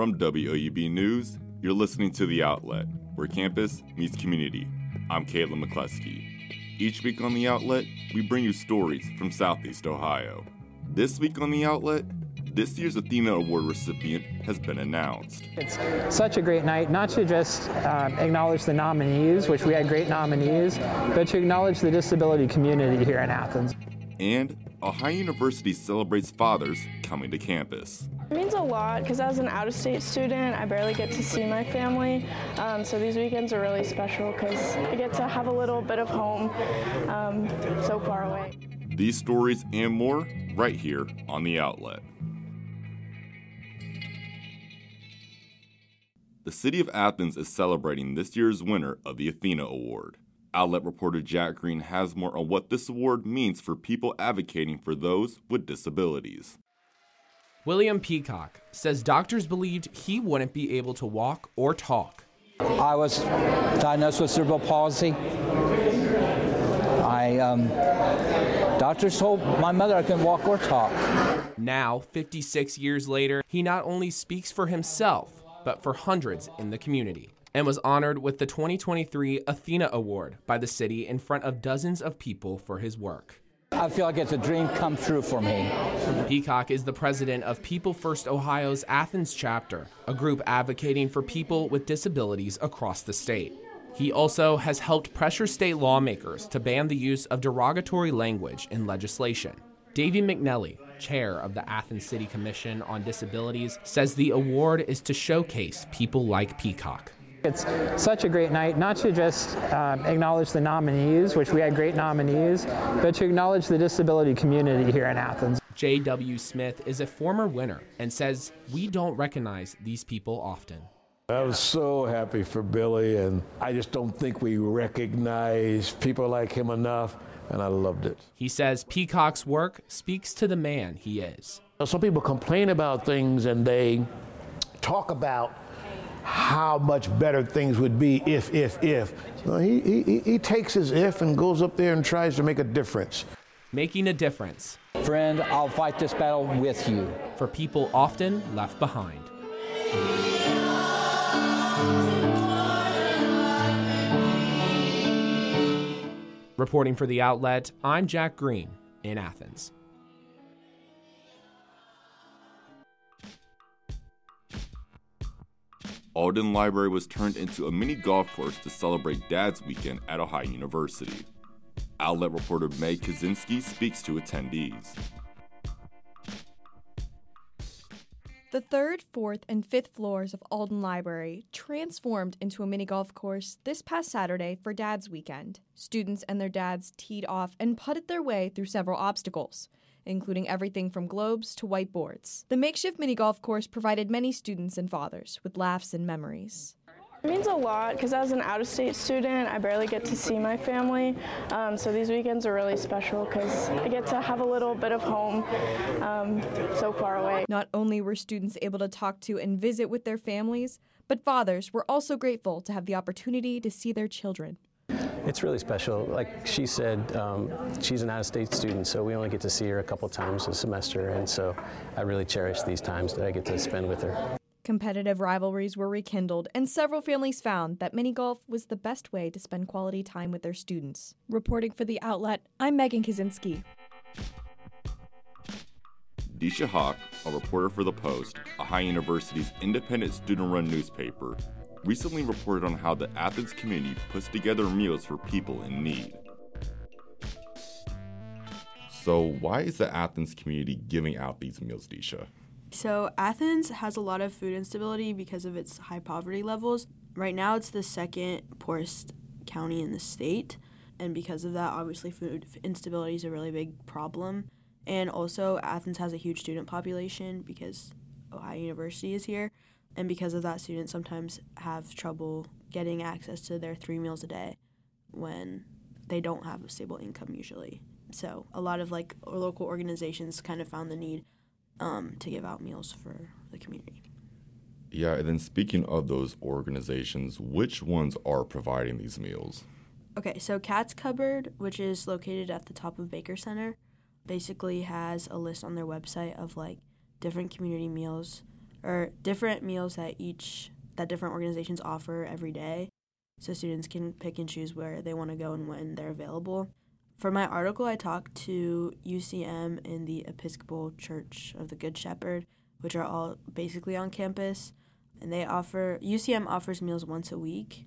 From WOUB News, you're listening to The Outlet, where campus meets community. I'm Caitlin McCluskey. Each week on The Outlet, we bring you stories from Southeast Ohio. This week on The Outlet, this year's Athena Award recipient has been announced. It's such a great night, not to just um, acknowledge the nominees, which we had great nominees, but to acknowledge the disability community here in Athens. And Ohio University celebrates fathers coming to campus. It means a lot because as an out-of-state student, I barely get to see my family. Um, so these weekends are really special because I get to have a little bit of home um, so far away. These stories and more right here on The Outlet. The city of Athens is celebrating this year's winner of the Athena Award. Outlet reporter Jack Green has more on what this award means for people advocating for those with disabilities. William Peacock says doctors believed he wouldn't be able to walk or talk. I was diagnosed with cerebral palsy. I um, doctors told my mother I couldn't walk or talk. Now, 56 years later, he not only speaks for himself, but for hundreds in the community, and was honored with the 2023 Athena Award by the city in front of dozens of people for his work. I feel like it's a dream come true for me. Peacock is the president of People First Ohio's Athens chapter, a group advocating for people with disabilities across the state. He also has helped pressure state lawmakers to ban the use of derogatory language in legislation. Davey McNelly, chair of the Athens City Commission on Disabilities, says the award is to showcase people like Peacock. It's such a great night, not to just um, acknowledge the nominees, which we had great nominees, but to acknowledge the disability community here in Athens. J.W. Smith is a former winner and says we don't recognize these people often. I was so happy for Billy, and I just don't think we recognize people like him enough, and I loved it. He says Peacock's work speaks to the man he is. Some people complain about things and they talk about how much better things would be if, if, if. Well, he, he, he takes his if and goes up there and tries to make a difference. Making a difference. Friend, I'll fight this battle with you. For people often left behind. Reporting for the outlet, I'm Jack Green in Athens. Alden Library was turned into a mini golf course to celebrate Dad's Weekend at Ohio University. Outlet reporter Meg Kaczynski speaks to attendees. The third, fourth, and fifth floors of Alden Library transformed into a mini golf course this past Saturday for Dad's Weekend. Students and their dads teed off and putted their way through several obstacles, including everything from globes to whiteboards. The makeshift mini golf course provided many students and fathers with laughs and memories. It means a lot because as an out-of-state student, I barely get to see my family. Um, so these weekends are really special because I get to have a little bit of home um, so far away. Not only were students able to talk to and visit with their families, but fathers were also grateful to have the opportunity to see their children. It's really special. Like she said, um, she's an out-of-state student, so we only get to see her a couple times a semester, and so I really cherish these times that I get to spend with her. Competitive rivalries were rekindled, and several families found that mini golf was the best way to spend quality time with their students. Reporting for the outlet, I'm Megan Kaczynski. Deisha Hawk, a reporter for The Post, Ohio University's independent student run newspaper, recently reported on how the Athens community puts together meals for people in need. So, why is the Athens community giving out these meals, Deisha? So, Athens has a lot of food instability because of its high poverty levels. Right now, it's the second poorest county in the state. And because of that, obviously, food instability is a really big problem. And also, Athens has a huge student population because Ohio University is here. And because of that, students sometimes have trouble getting access to their three meals a day when they don't have a stable income usually. So, a lot of like local organizations kind of found the need um, to give out meals for the community. Yeah, and then speaking of those organizations, which ones are providing these meals? Okay, so Cat's Cupboard, which is located at the top of Baker Center, basically has a list on their website of like different community meals or different meals that each that different organizations offer every day so students can pick and choose where they want to go and when they're available. For my article, I talked to UCM and the Episcopal Church of the Good Shepherd, which are all basically on campus, and they offer UCM offers meals once a week,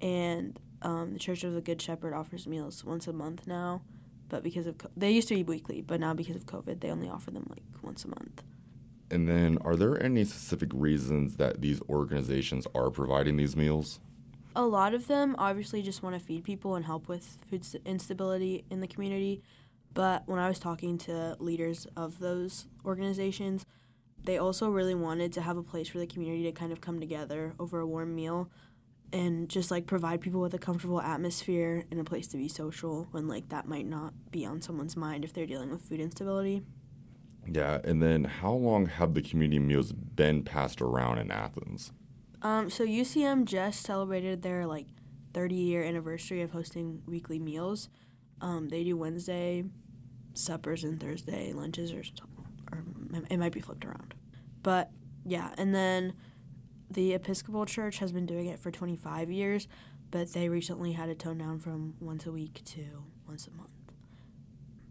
and um, the Church of the Good Shepherd offers meals once a month now, but because of they used to be weekly, but now because of COVID, they only offer them like once a month. And then, are there any specific reasons that these organizations are providing these meals? A lot of them obviously just want to feed people and help with food instability in the community. But when I was talking to leaders of those organizations, they also really wanted to have a place for the community to kind of come together over a warm meal and just like provide people with a comfortable atmosphere and a place to be social when like that might not be on someone's mind if they're dealing with food instability. Yeah, and then how long have the community meals been passed around in Athens? Um, so UCM just celebrated their like 30 year anniversary of hosting weekly meals. Um, they do Wednesday suppers and Thursday lunches, or, or it might be flipped around. But yeah, and then the Episcopal Church has been doing it for 25 years, but they recently had it toned down from once a week to once a month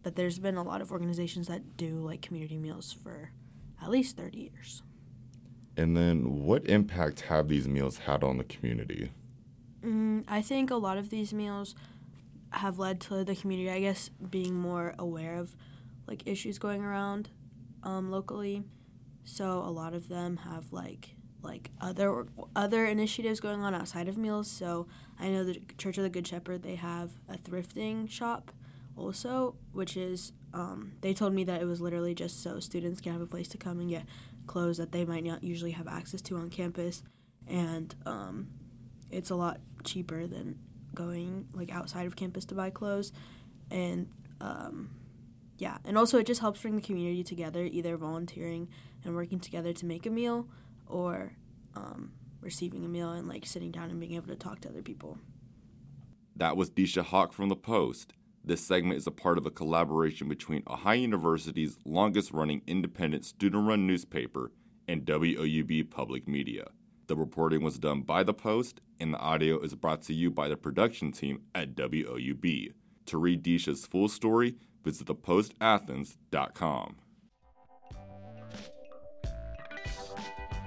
but there's been a lot of organizations that do like community meals for at least 30 years. And then, what impact have these meals had on the community? Mm, I think a lot of these meals have led to the community, I guess, being more aware of like issues going around um, locally. So a lot of them have like like other other initiatives going on outside of meals. So I know the Church of the Good Shepherd they have a thrifting shop also, which is um, they told me that it was literally just so students can have a place to come and get clothes that they might not usually have access to on campus, and um, it's a lot cheaper than going like outside of campus to buy clothes, and um, yeah, and also it just helps bring the community together, either volunteering and working together to make a meal, or um, receiving a meal and like sitting down and being able to talk to other people. That was Disha Hawk from the Post. This segment is a part of a collaboration between Ohio University's longest running independent student run newspaper and WOUB Public Media. The reporting was done by The Post, and the audio is brought to you by the production team at WOUB. To read Disha's full story, visit thepostathens.com.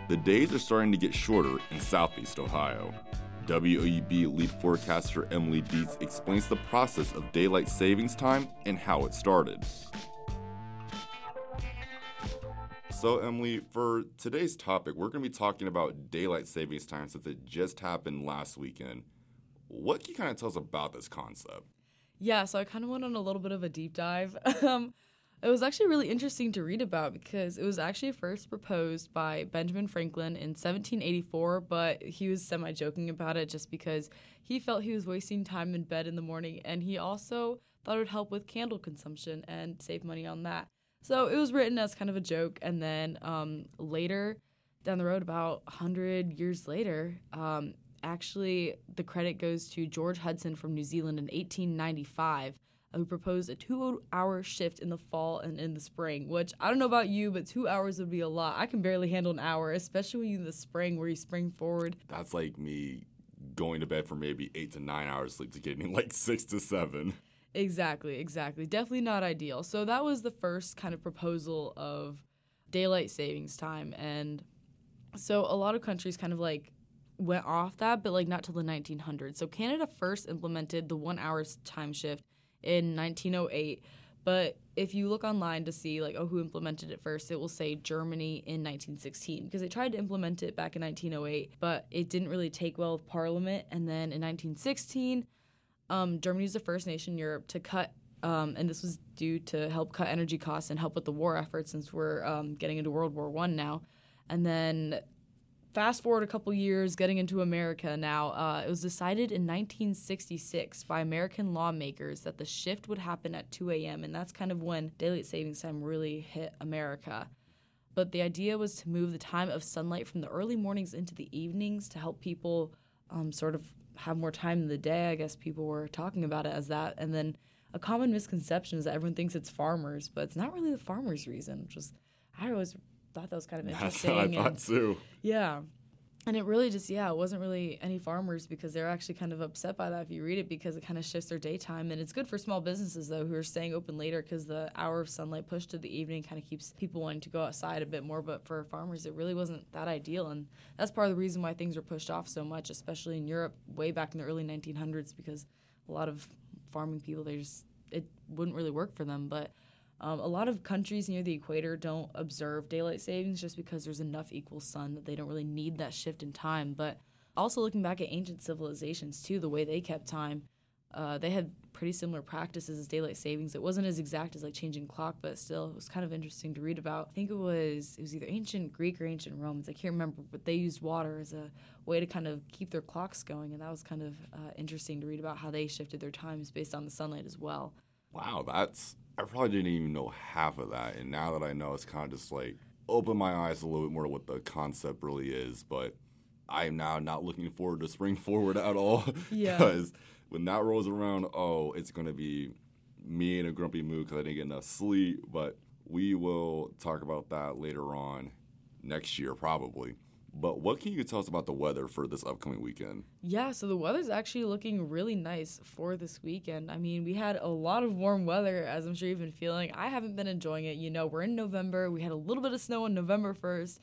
The days are starting to get shorter in Southeast Ohio. WOUB lead forecaster Emily Dietz explains the process of daylight savings time and how it started. So, Emily, for today's topic, we're going to be talking about daylight savings time since it just happened last weekend. What can you kind of tell us about this concept? Yeah, so I kind of went on a little bit of a deep dive. um, it was actually really interesting to read about because it was actually first proposed by Benjamin Franklin in 1784, but he was semi joking about it just because he felt he was wasting time in bed in the morning and he also thought it would help with candle consumption and save money on that. So it was written as kind of a joke, and then um, later down the road, about 100 years later, um, actually the credit goes to George Hudson from New Zealand in 1895 who proposed a two hour shift in the fall and in the spring, which I don't know about you, but two hours would be a lot. I can barely handle an hour, especially in the spring where you spring forward. That's like me going to bed for maybe eight to nine hours sleep to getting like six to seven. Exactly, exactly. Definitely not ideal. So that was the first kind of proposal of daylight savings time. And so a lot of countries kind of like went off that, but like not till the 1900s. So Canada first implemented the one hour time shift in 1908. But if you look online to see like oh who implemented it first, it will say Germany in 1916 because they tried to implement it back in 1908, but it didn't really take well with Parliament. And then in 1916, um, Germany was the first nation in Europe to cut, um, and this was due to help cut energy costs and help with the war effort since we're um, getting into World War One now. And then fast forward a couple years, getting into America now, uh, it was decided in 1966 by American lawmakers that the shift would happen at 2 a.m., and that's kind of when daylight savings time really hit America. But the idea was to move the time of sunlight from the early mornings into the evenings to help people um, sort of have more time in the day. I guess people were talking about it as that. And then a common misconception is that everyone thinks it's farmers, but it's not really the farmers' reason, which was I always thought that was kind of That's interesting. I thought too. yeah. And it really just, yeah, it wasn't really any farmers because they're actually kind of upset by that if you read it because it kind of shifts their daytime. And it's good for small businesses, though, who are staying open later because the hour of sunlight pushed to the evening kind of keeps people wanting to go outside a bit more. But for farmers, it really wasn't that ideal. And that's part of the reason why things were pushed off so much, especially in Europe way back in the early 1900s because a lot of farming people, they just, it wouldn't really work for them. But um, a lot of countries near the equator don't observe daylight savings just because there's enough equal sun that they don't really need that shift in time. But also looking back at ancient civilizations too, the way they kept time, uh, they had pretty similar practices as daylight savings. It wasn't as exact as like changing clock, but still, it was kind of interesting to read about. I think it was it was either ancient Greek or ancient Romans. I can't remember, but they used water as a way to kind of keep their clocks going, and that was kind of uh, interesting to read about how they shifted their times based on the sunlight as well. Wow, that's I probably didn't even know half of that, and now that I know, it's kind of just like open my eyes a little bit more to what the concept really is. But I am now not looking forward to spring forward at all Yeah. because when that rolls around, oh, it's gonna be me in a grumpy mood because I didn't get enough sleep. But we will talk about that later on next year, probably. But what can you tell us about the weather for this upcoming weekend? Yeah, so the weather's actually looking really nice for this weekend. I mean, we had a lot of warm weather, as I'm sure you've been feeling. I haven't been enjoying it. You know, we're in November. We had a little bit of snow on November 1st.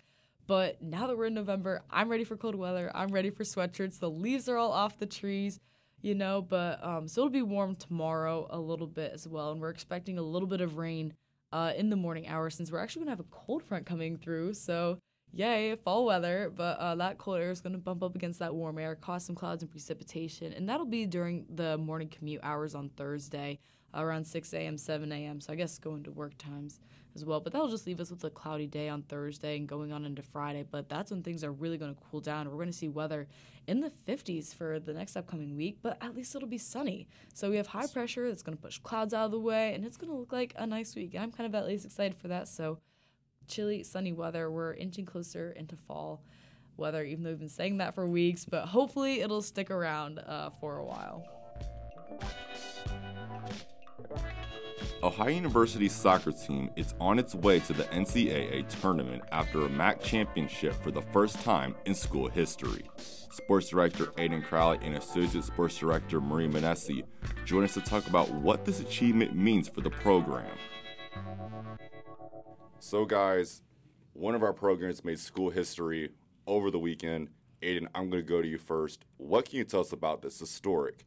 But now that we're in November, I'm ready for cold weather. I'm ready for sweatshirts. The leaves are all off the trees, you know, but um, so it'll be warm tomorrow a little bit as well. And we're expecting a little bit of rain uh, in the morning hours since we're actually going to have a cold front coming through. So yay, fall weather, but uh, that cold air is going to bump up against that warm air, cause some clouds and precipitation, and that'll be during the morning commute hours on Thursday around 6 a.m., 7 a.m. So I guess going to work times as well. But that'll just leave us with a cloudy day on Thursday and going on into Friday. But that's when things are really going to cool down. We're going to see weather in the 50s for the next upcoming week, but at least it'll be sunny. So we have high pressure that's going to push clouds out of the way, and it's going to look like a nice week. I'm kind of at least excited for that. So chilly, sunny weather. We're inching closer into fall weather, even though we've been saying that for weeks, but hopefully it'll stick around uh, for a while. Ohio University's soccer team is on its way to the NCAA tournament after a MAC championship for the first time in school history. Sports Director Aiden Crowley and Associate Sports Director Marie Manessi join us to talk about what this achievement means for the program. So, guys, one of our programs made school history over the weekend. Aiden, I'm going to go to you first. What can you tell us about this historic,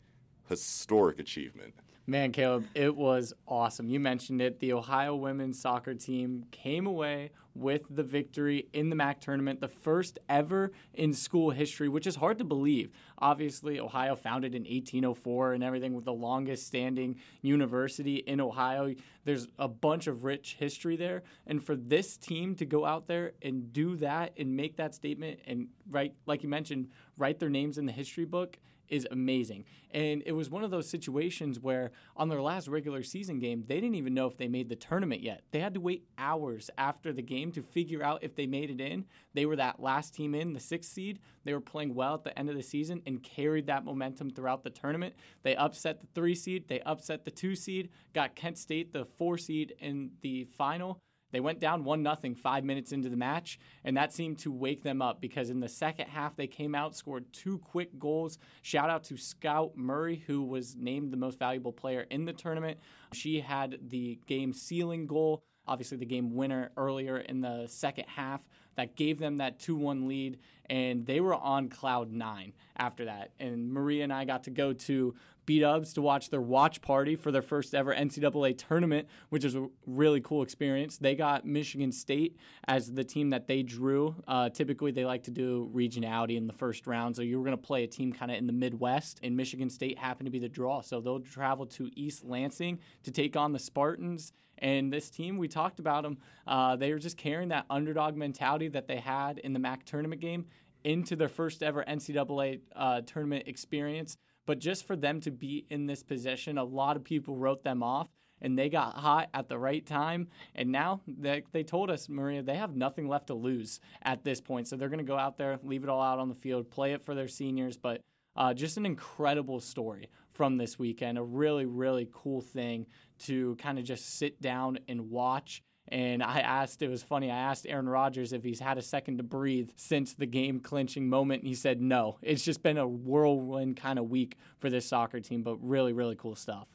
historic achievement? Man, Caleb, it was awesome. You mentioned it. The Ohio women's soccer team came away with the victory in the MAC tournament, the first ever in school history, which is hard to believe. Obviously, Ohio founded in 1804 and everything with the longest standing university in Ohio. There's a bunch of rich history there. And for this team to go out there and do that and make that statement and write, like you mentioned, write their names in the history book is amazing. And it was one of those situations where on their last regular season game, they didn't even know if they made the tournament yet. They had to wait hours after the game to figure out if they made it in. They were that last team in, the sixth seed. They were playing well at the end of the season and carried that momentum throughout the tournament. They upset the three seed, they upset the two seed, got Kent State the four seed in the final. They went down 1 0 five minutes into the match, and that seemed to wake them up because in the second half, they came out, scored two quick goals. Shout out to Scout Murray, who was named the most valuable player in the tournament. She had the game sealing goal, obviously, the game winner earlier in the second half that gave them that 2 1 lead, and they were on cloud nine after that. And Maria and I got to go to B Dubs to watch their watch party for their first ever NCAA tournament, which is a really cool experience. They got Michigan State as the team that they drew. Uh, typically, they like to do regionality in the first round, so you were going to play a team kind of in the Midwest, and Michigan State happened to be the draw. So they'll travel to East Lansing to take on the Spartans. And this team, we talked about them, uh, they were just carrying that underdog mentality that they had in the MAC tournament game into their first ever NCAA uh, tournament experience. But just for them to be in this position, a lot of people wrote them off and they got hot at the right time. And now they, they told us, Maria, they have nothing left to lose at this point. So they're going to go out there, leave it all out on the field, play it for their seniors. But uh, just an incredible story from this weekend. A really, really cool thing to kind of just sit down and watch And I asked, it was funny, I asked Aaron Rodgers if he's had a second to breathe since the game clinching moment. And he said no. It's just been a whirlwind kind of week for this soccer team, but really, really cool stuff.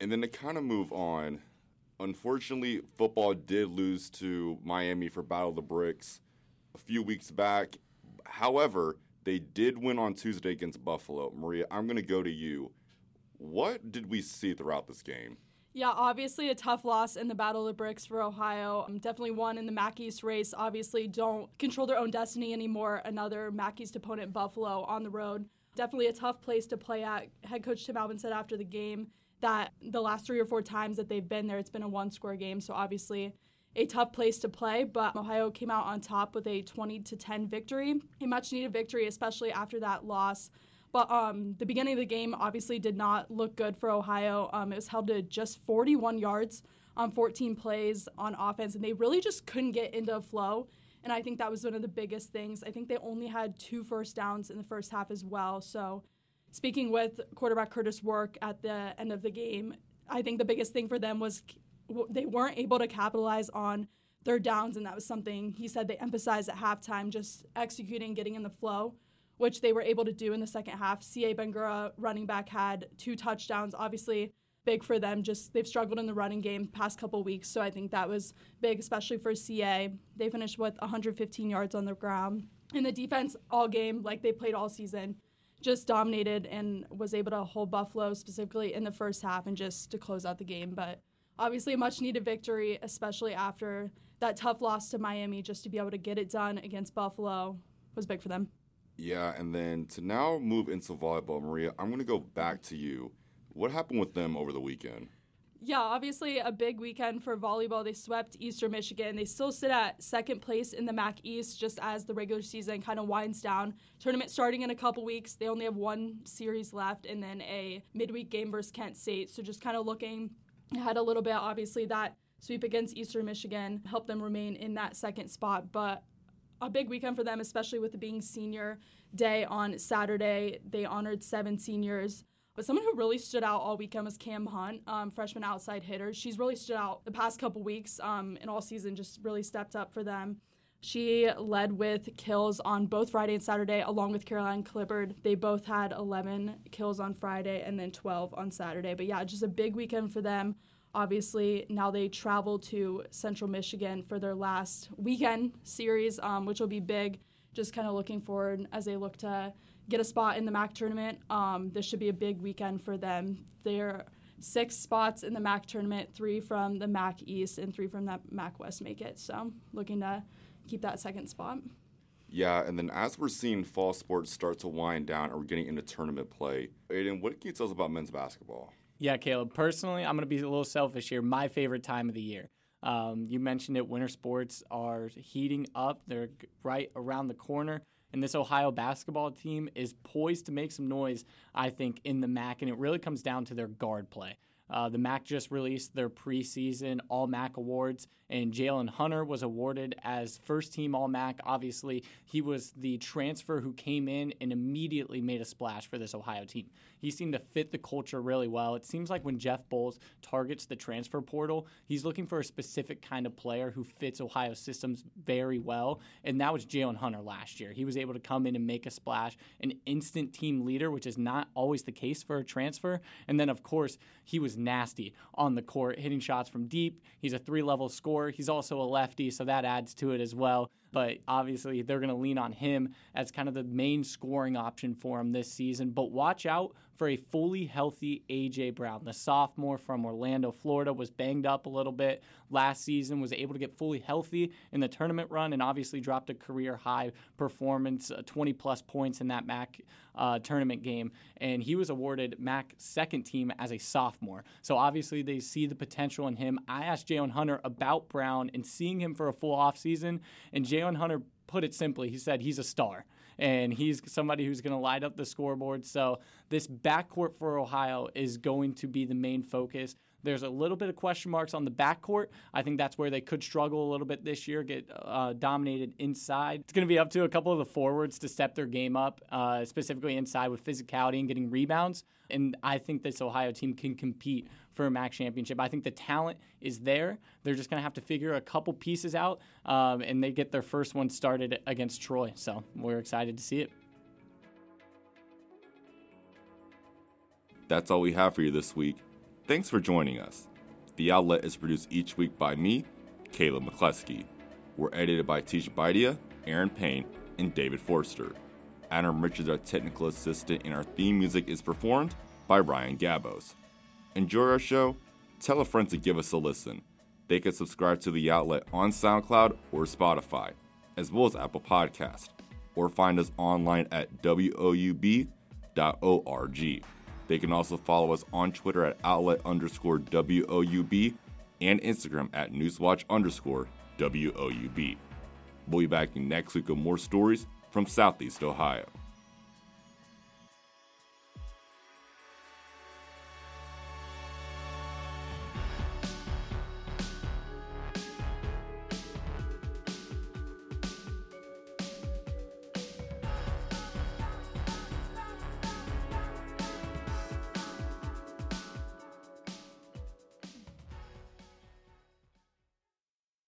And then to kind of move on, unfortunately, football did lose to Miami for Battle of the Bricks a few weeks back. However, they did win on Tuesday against Buffalo. Maria, I'm going to go to you. What did we see throughout this game? Yeah, obviously a tough loss in the Battle of the Bricks for Ohio. Um, definitely one in the MAC East race. Obviously, don't control their own destiny anymore. Another MAC East opponent, Buffalo, on the road. Definitely a tough place to play at. Head coach Tim Albin said after the game that the last three or four times that they've been there, it's been a one score game. So obviously, a tough place to play, but Ohio came out on top with a 20 to 10 victory, a much needed victory, especially after that loss. But um, the beginning of the game obviously did not look good for Ohio. Um, it was held to just 41 yards on 14 plays on offense, and they really just couldn't get into a flow. And I think that was one of the biggest things. I think they only had two first downs in the first half as well. So, speaking with quarterback Kurtis Rourke at the end of the game, I think the biggest thing for them was they weren't able to capitalize on third downs, and that was something he said they emphasized at halftime, just executing, getting in the flow which they were able to do in the second half. Sieh Bangura, running back, had two touchdowns. Obviously, big for them. Just they've struggled in the running game past couple weeks, so I think that was big, especially for Sieh. They finished with 115 yards on the ground. In the defense, all game like they played all season, just dominated and was able to hold Buffalo specifically in the first half and just to close out the game. But obviously, a much needed victory, especially after that tough loss to Miami. Just to be able to get it done against Buffalo was big for them. Yeah, and then to now move into volleyball, Maria, I'm going to go back to you. What happened with them over the weekend? Yeah, obviously a big weekend for volleyball. They swept Eastern Michigan. They still sit at second place in the MAC East just as the regular season kind of winds down. Tournament starting in a couple weeks. They only have one series left and then a midweek game versus Kent State. So just kind of looking ahead a little bit. Obviously, that sweep against Eastern Michigan helped them remain in that second spot. But a big weekend for them, especially with it being senior day on Saturday. They honored seven seniors. But someone who really stood out all weekend was Cam Hunt, um, freshman outside hitter. She's really stood out the past couple weeks um, and all season, just really stepped up for them. She led with kills on both Friday and Saturday, along with Caroline Clibbard. They both had 11 kills on Friday and then 12 on Saturday. But yeah, just a big weekend for them. Obviously, now they travel to Central Michigan for their last weekend series, um, which will be big. Just kind of looking forward as they look to get a spot in the MAC tournament. Um, this should be a big weekend for them. They're six spots in the MAC tournament, three from the MAC East and three from the MAC West make it. So looking to keep that second spot. Yeah, and then as we're seeing fall sports start to wind down and we're getting into tournament play, Aiden, what can you tell us about men's basketball? Yeah, Caleb. Personally, I'm going to be a little selfish here. My favorite time of the year. Um, you mentioned it. Winter sports are heating up. They're right around the corner. And this Ohio basketball team is poised to make some noise, I think, in the MAC. And it really comes down to their guard play. Uh, the MAC just released their preseason All MAC awards, and Jaylin Hunter was awarded as first team All MAC. Obviously, he was the transfer who came in and immediately made a splash for this Ohio team. He seemed to fit the culture really well. It seems like when Jeff Boals targets the transfer portal, he's looking for a specific kind of player who fits Ohio systems very well, and that was Jaylin Hunter last year. He was able to come in and make a splash, an instant team leader, which is not always the case for a transfer. And then, of course, he was nasty on the court, hitting shots from deep. He's a three level scorer. He's also a lefty, so that adds to it as well. But obviously, they're going to lean on him as kind of the main scoring option for him this season. But watch out for a fully healthy A.J. Brown. The sophomore from Orlando, Florida, was banged up a little bit last season, was able to get fully healthy in the tournament run, and obviously dropped a career high performance, uh, 20 plus points in that MAC uh, tournament game. And he was awarded MAC second team as a sophomore. So obviously, they see the potential in him. I asked Jaylin Hunter about Brown and seeing him for a full offseason, and Jaylin Hunter put it simply. He said he's a star and he's somebody who's going to light up the scoreboard. So this backcourt for Ohio is going to be the main focus. There's a little bit of question marks on the backcourt. I think that's where they could struggle a little bit this year, get uh, dominated inside. It's going to be up to a couple of the forwards to step their game up, uh, specifically inside with physicality and getting rebounds. And I think this Ohio team can compete for a MAC championship. I think the talent is there. They're just going to have to figure a couple pieces out, um, and they get their first one started against Troy. So we're excited to see it. That's all we have for you this week. Thanks for joining us. The Outlet is produced each week by me, Caleb McCleskey. We're edited by Tisha Baidia, Aaron Payne, and David Forster. Adam Richards, our technical assistant, and our theme music is performed by Ryan Gabos. Enjoy our show? Tell a friend to give us a listen. They can subscribe to the outlet on SoundCloud or Spotify, as well as Apple Podcast, or find us online at woub.org. They can also follow us on Twitter at outlet underscore WOUB and Instagram at newswatch underscore WOUB. We'll be back next week with more stories from Southeast Ohio.